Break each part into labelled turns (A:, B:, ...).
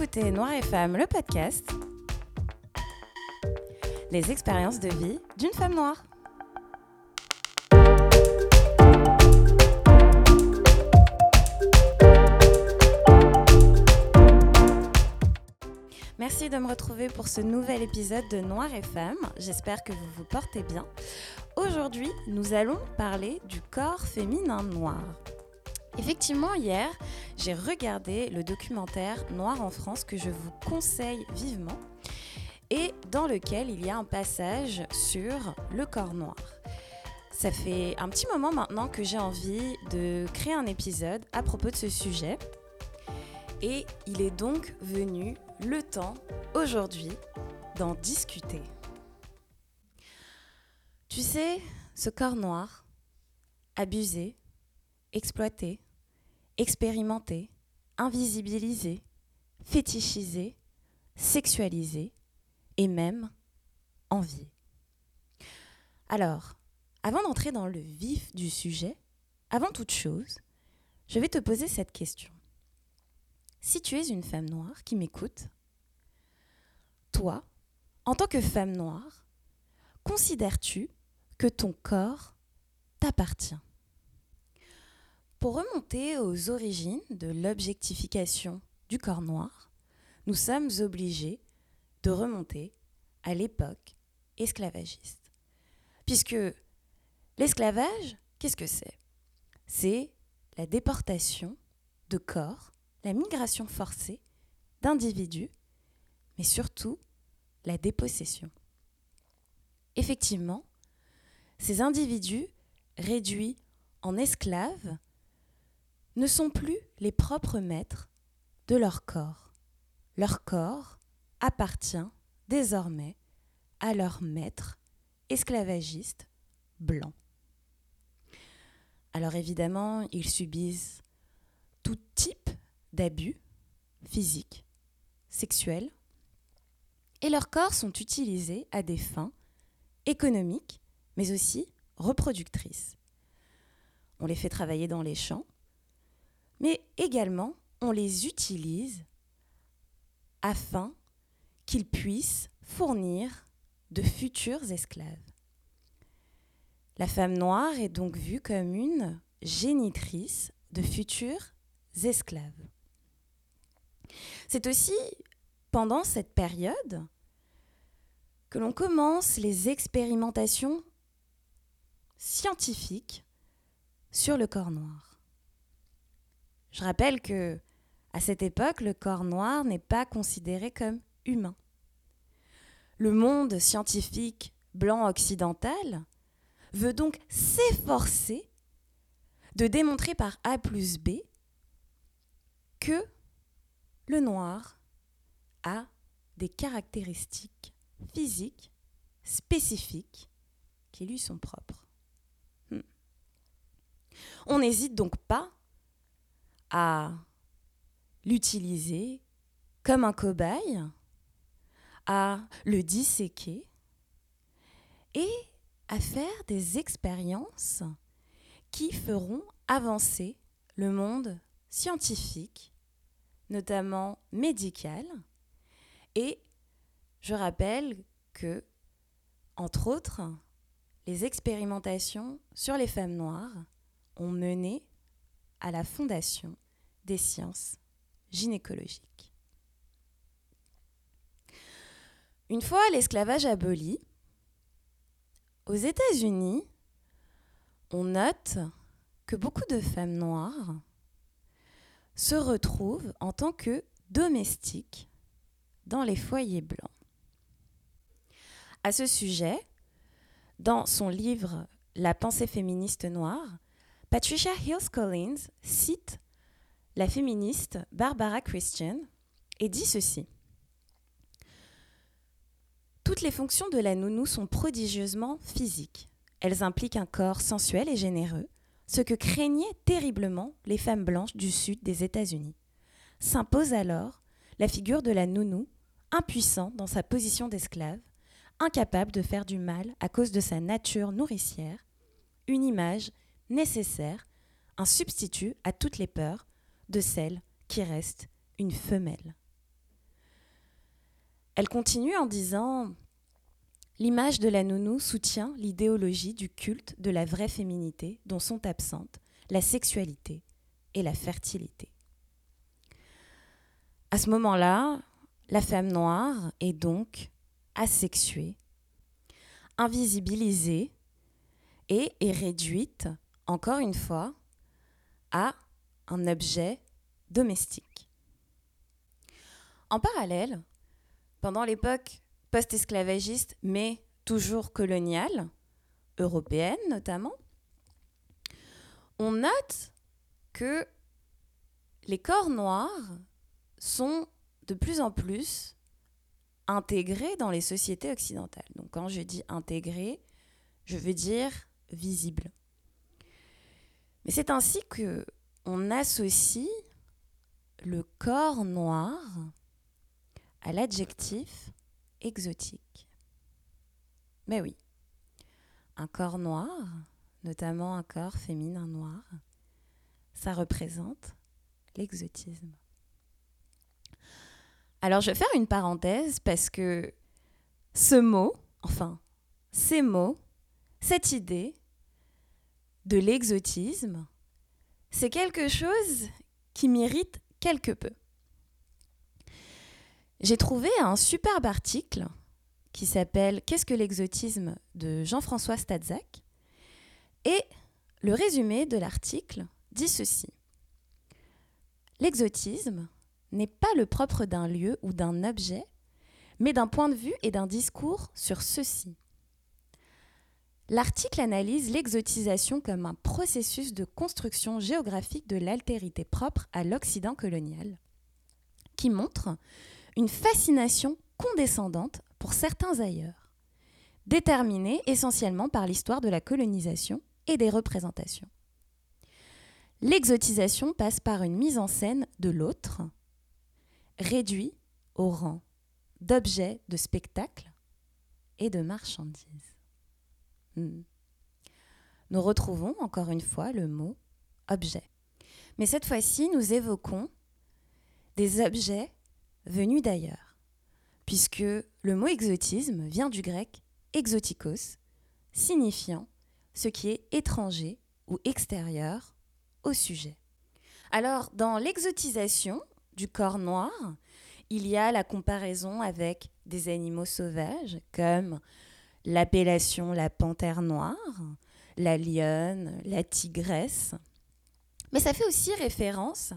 A: écoutez Noir et Femme, le podcast. Les expériences de vie d'une femme noire. Merci de me retrouver pour ce nouvel épisode de Noir et Femme. J'espère que vous vous portez bien. Aujourd'hui, nous allons parler du corps féminin noir. Effectivement, hier, j'ai regardé le documentaire Noir en France que je vous conseille vivement et dans lequel il y a un passage sur le corps noir. Ça fait un petit moment maintenant que j'ai envie de créer un épisode à propos de ce sujet et il est donc venu le temps aujourd'hui d'en discuter. Tu sais, ce corps noir, abusé, exploité, expérimenté, invisibilisé, fétichisé, sexualisé et même envié. Alors, avant d'entrer dans le vif du sujet, avant toute chose, je vais te poser cette question. Si tu es une femme noire qui m'écoute, toi, en tant que femme noire, considères-tu que ton corps t'appartient? Pour remonter aux origines de l'objectification du corps noir, nous sommes obligés de remonter à l'époque esclavagiste. Puisque l'esclavage, qu'est-ce que c'est? C'est la déportation de corps, la migration forcée d'individus, mais surtout la dépossession. Effectivement, ces individus réduits en esclaves ne sont plus les propres maîtres de leur corps. Leur corps appartient désormais à leur maître esclavagiste blanc. Alors évidemment, ils subissent tout type d'abus physiques, sexuels, et leurs corps sont utilisés à des fins économiques, mais aussi reproductrices. On les fait travailler dans les champs, mais également on les utilise afin qu'ils puissent fournir de futurs esclaves. La femme noire est donc vue comme une génitrice de futurs esclaves. C'est aussi pendant cette période que l'on commence les expérimentations scientifiques sur le corps noir. Je rappelle que à cette époque, le corps noir n'est pas considéré comme humain. Le monde scientifique blanc occidental veut donc s'efforcer de démontrer par A plus B que le noir a des caractéristiques physiques spécifiques qui lui sont propres. Hmm. On n'hésite donc pas à l'utiliser comme un cobaye, à le disséquer et à faire des expériences qui feront avancer le monde scientifique, notamment médical. Et je rappelle que, entre autres, les expérimentations sur les femmes noires ont mené à la Fondation des sciences gynécologiques. Une fois l'esclavage aboli, aux États-Unis, on note que beaucoup de femmes noires se retrouvent en tant que domestiques dans les foyers blancs. À ce sujet, dans son livre La pensée féministe noire, Patricia Hills Collins cite la féministe Barbara Christian et dit ceci. Toutes les fonctions de la nounou sont prodigieusement physiques. Elles impliquent un corps sensuel et généreux, ce que craignaient terriblement les femmes blanches du sud des États-Unis. S'impose alors la figure de la nounou, impuissant dans sa position d'esclave, incapable de faire du mal à cause de sa nature nourricière, une image nécessaire, un substitut à toutes les peurs de celle qui reste une femelle. Elle continue en disant L'image de la nounou soutient l'idéologie du culte de la vraie féminité dont sont absentes la sexualité et la fertilité. À ce moment-là, la femme noire est donc asexuée, invisibilisée et est réduite, encore une fois, à un objet domestique. En parallèle, pendant l'époque post-esclavagiste, mais toujours coloniale, européenne notamment, on note que les corps noirs sont de plus en plus intégrés dans les sociétés occidentales. Donc quand je dis intégrés, je veux dire visible. Mais c'est ainsi que on associe le corps noir à l'adjectif exotique. Mais oui, un corps noir, notamment un corps féminin noir, ça représente l'exotisme. Alors je vais faire une parenthèse parce que ce mot, enfin ces mots, cette idée de l'exotisme, c'est quelque chose qui m'irrite quelque peu. J'ai trouvé un superbe article qui s'appelle Qu'est-ce que l'exotisme? de Jean-François Stadzac et le résumé de l'article dit ceci. L'exotisme n'est pas le propre d'un lieu ou d'un objet, mais d'un point de vue et d'un discours sur ceci. L'article analyse l'exotisation comme un processus de construction géographique de l'altérité propre à l'Occident colonial, qui montre une fascination condescendante pour certains ailleurs, déterminée essentiellement par l'histoire de la colonisation et des représentations. L'exotisation passe par une mise en scène de l'autre, réduit au rang d'objet de spectacle et de marchandise. Hmm. Nous retrouvons encore une fois le mot objet. Mais cette fois-ci, nous évoquons des objets venus d'ailleurs, puisque le mot exotisme vient du grec exotikos, signifiant ce qui est étranger ou extérieur au sujet. Alors, dans l'exotisation du corps noir, il y a la comparaison avec des animaux sauvages comme l'appellation la panthère noire, la lionne, la tigresse. Mais ça fait aussi référence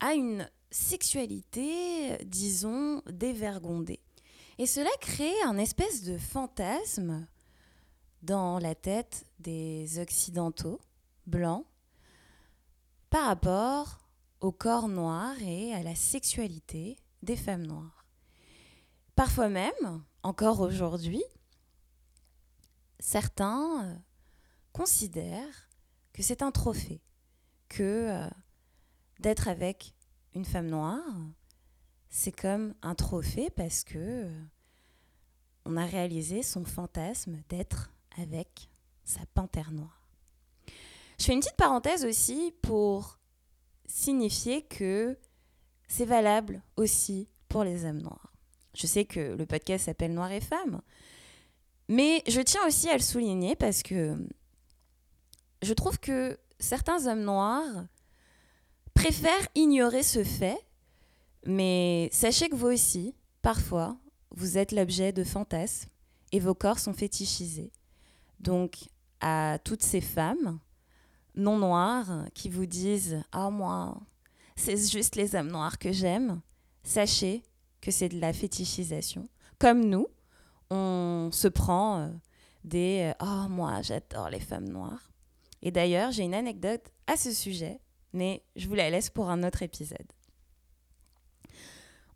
A: à une sexualité, disons, dévergondée. Et cela crée un espèce de fantasme dans la tête des Occidentaux, blancs, par rapport au corps noir et à la sexualité des femmes noires. Parfois même, encore aujourd'hui, certains euh, considèrent que c'est un trophée, que euh, d'être avec une femme noire, c'est comme un trophée parce que euh, on a réalisé son fantasme d'être avec sa panthère noire. Je fais une petite parenthèse aussi pour signifier que c'est valable aussi pour les hommes noirs. Je sais que le podcast s'appelle Noir et Femmes, mais je tiens aussi à le souligner parce que je trouve que certains hommes noirs préfèrent ignorer ce fait, mais sachez que vous aussi, parfois, vous êtes l'objet de fantasmes et vos corps sont fétichisés. Donc, à toutes ces femmes non noires qui vous disent Ah, moi, c'est juste les hommes noirs que j'aime, sachez que c'est de la fétichisation. Comme nous, on se prend euh, des Oh, moi, j'adore les femmes noires. Et d'ailleurs, j'ai une anecdote à ce sujet, mais je vous la laisse pour un autre épisode.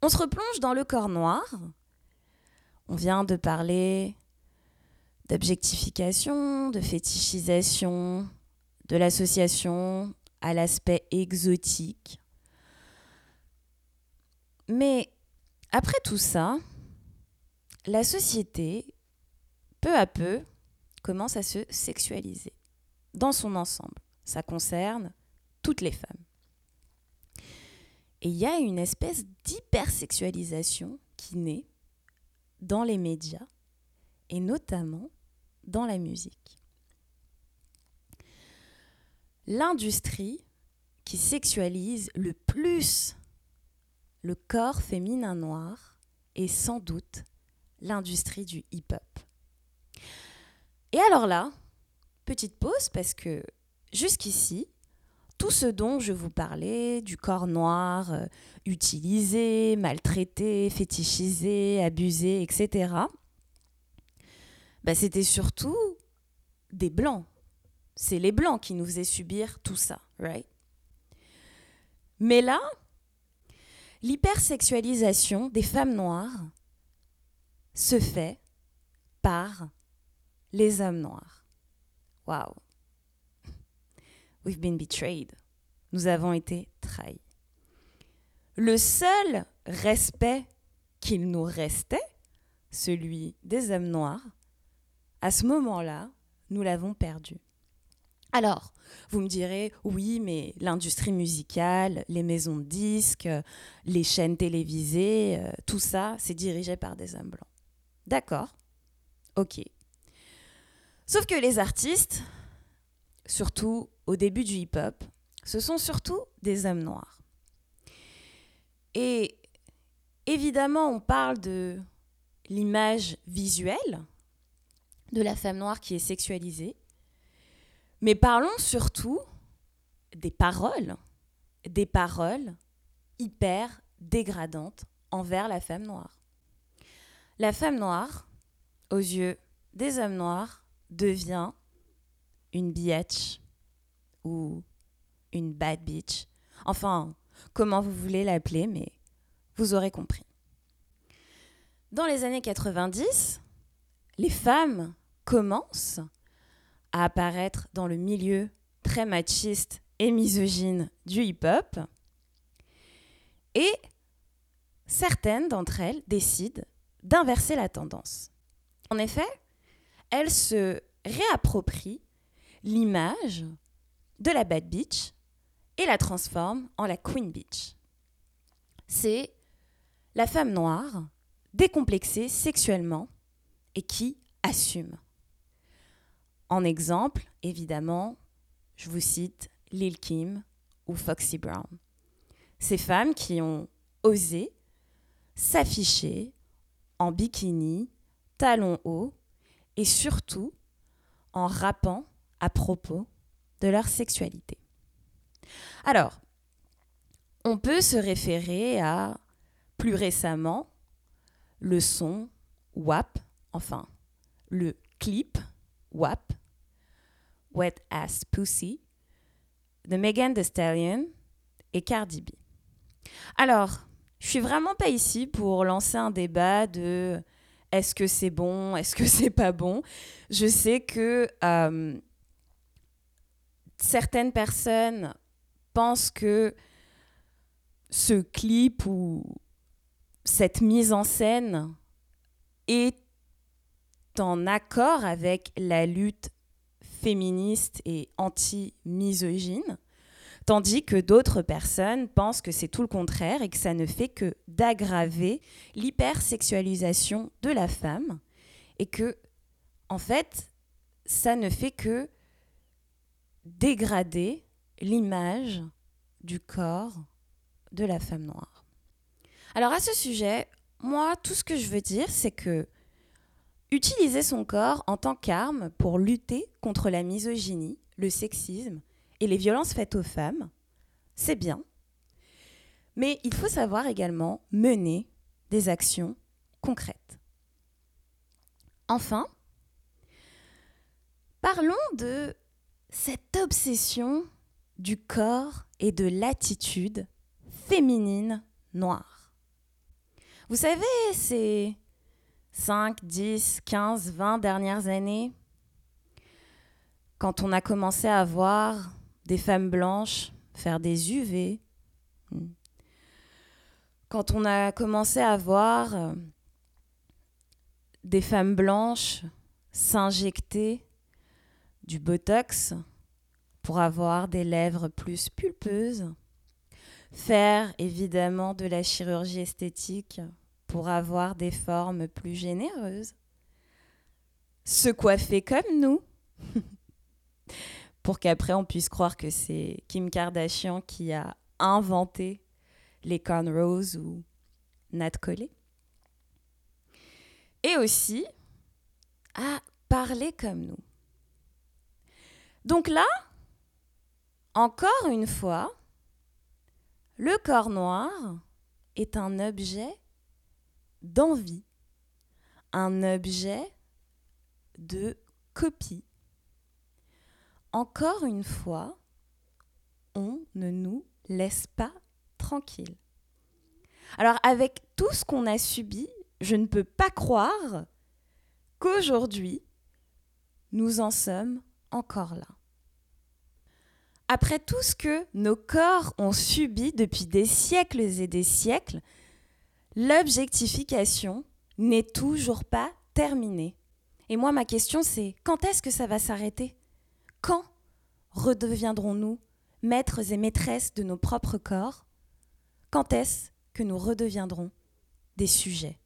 A: On se replonge dans le corps noir. On vient de parler d'objectification, de fétichisation, de l'association à l'aspect exotique. Mais après tout ça, la société, peu à peu, commence à se sexualiser dans son ensemble. Ça concerne toutes les femmes. Et il y a une espèce d'hypersexualisation qui naît dans les médias et notamment dans la musique. L'industrie qui sexualise le plus le corps féminin noir est sans doute l'industrie du hip-hop. Et alors là, petite pause parce que jusqu'ici, tout ce dont je vous parlais, du corps noir euh, utilisé, maltraité, fétichisé, abusé, etc., bah, c'était surtout des blancs. C'est les blancs qui nous faisaient subir tout ça, right? Mais là, l'hypersexualisation des femmes noires se fait par les hommes noirs. Wow. We've been betrayed. Nous avons été trahis. Le seul respect qu'il nous restait, celui des hommes noirs, à ce moment-là, nous l'avons perdu. Alors, vous me direz, oui, mais l'industrie musicale, les maisons de disques, les chaînes télévisées, euh, tout ça, c'est dirigé par des hommes blancs. D'accord, ok. Sauf que les artistes, surtout au début du hip-hop, ce sont surtout des hommes noirs. Et évidemment, on parle de l'image visuelle de la femme noire qui est sexualisée, mais parlons surtout des paroles, des paroles hyper dégradantes envers la femme noire. La femme noire, aux yeux des hommes noirs, devient une biatch ou une bad bitch. Enfin, comment vous voulez l'appeler, mais vous aurez compris. Dans les années 90, les femmes commencent à apparaître dans le milieu très machiste et misogyne du hip-hop. Et certaines d'entre elles décident d'inverser la tendance. En effet, elles se réapproprient l'image de la bad bitch et la transforment en la queen bitch. C'est la femme noire décomplexée sexuellement et qui assume. En exemple, évidemment, je vous cite Lil Kim ou Foxy Brown. Ces femmes qui ont osé s'afficher en bikini, talons hauts et surtout en rappant à propos de leur sexualité. Alors, on peut se référer à plus récemment le son WAP, enfin le clip WAP Wet Ass Pussy de Megan Thee Stallion et Cardi B. Alors, je suis vraiment pas ici pour lancer un débat de est-ce que c'est bon, est-ce que c'est pas bon. Je sais que euh, certaines personnes pensent que ce clip ou cette mise en scène est en accord avec la lutte féministe et anti-misogyne, tandis que d'autres personnes pensent que c'est tout le contraire et que ça ne fait que d'aggraver l'hypersexualisation de la femme et que, en fait, ça ne fait que dégrader l'image du corps de la femme noire. Alors à ce sujet, moi, tout ce que je veux dire, c'est que Utiliser son corps en tant qu'arme pour lutter contre la misogynie, le sexisme et les violences faites aux femmes, c'est bien. Mais il faut savoir également mener des actions concrètes. Enfin, parlons de cette obsession du corps et de l'attitude féminine noire. Vous savez, c'est 5, 10, 15, 20 dernières années, quand on a commencé à voir femmes blanches faire des UV, hmm, quand on a commencé à voir euh, des femmes blanches s'injecter du Botox pour avoir des lèvres plus pulpeuses, faire évidemment de la chirurgie esthétique pour avoir des formes plus généreuses, se coiffer comme nous, pour qu'après on puisse croire que c'est Kim Kardashian qui a inventé les cornrows ou Nat Collé. Et aussi à parler comme nous. Donc là, encore une fois, le corps noir est un objet d'envie, un objet de copie. Encore une fois, on ne nous laisse pas tranquille. Alors avec tout ce qu'on a subi, je ne peux pas croire qu'aujourd'hui, nous en sommes encore là. Après tout ce que nos corps ont subi depuis des siècles et des siècles, l'objectification n'est toujours pas terminée. Et moi, ma question, c'est quand est-ce que ça va s'arrêter? Quand redeviendrons-nous maîtres et maîtresses de nos propres corps? Quand est-ce que nous redeviendrons des sujets?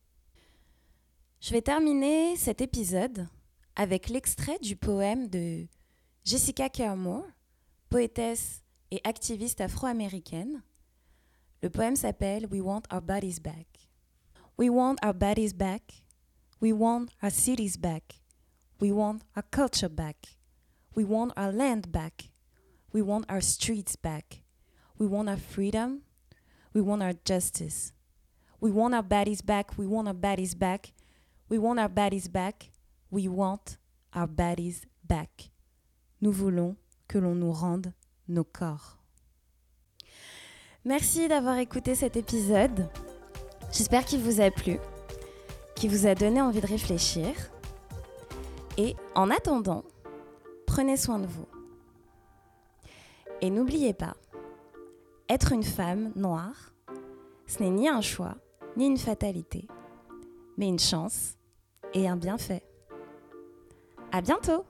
A: Je vais terminer cet épisode avec l'extrait du poème de Jessica Carmore, poétesse et activiste afro-américaine. Le poème s'appelle We Want Our Bodies Back. We want our bodies back. We want our cities back. We want our culture back. We want our land back. We want our streets back. We want our freedom. We want our justice. We want our bodies back. We want our bodies back. We want our bodies back. We want our bodies back. Nous voulons que l'on nous rende nos corps. Merci d'avoir écouté cet épisode. J'espère qu'il vous a plu, qu'il vous a donné envie de réfléchir. Et en attendant, prenez soin de vous. Et n'oubliez pas, être une femme noire, ce n'est ni un choix, ni une fatalité, mais une chance et un bienfait. À bientôt!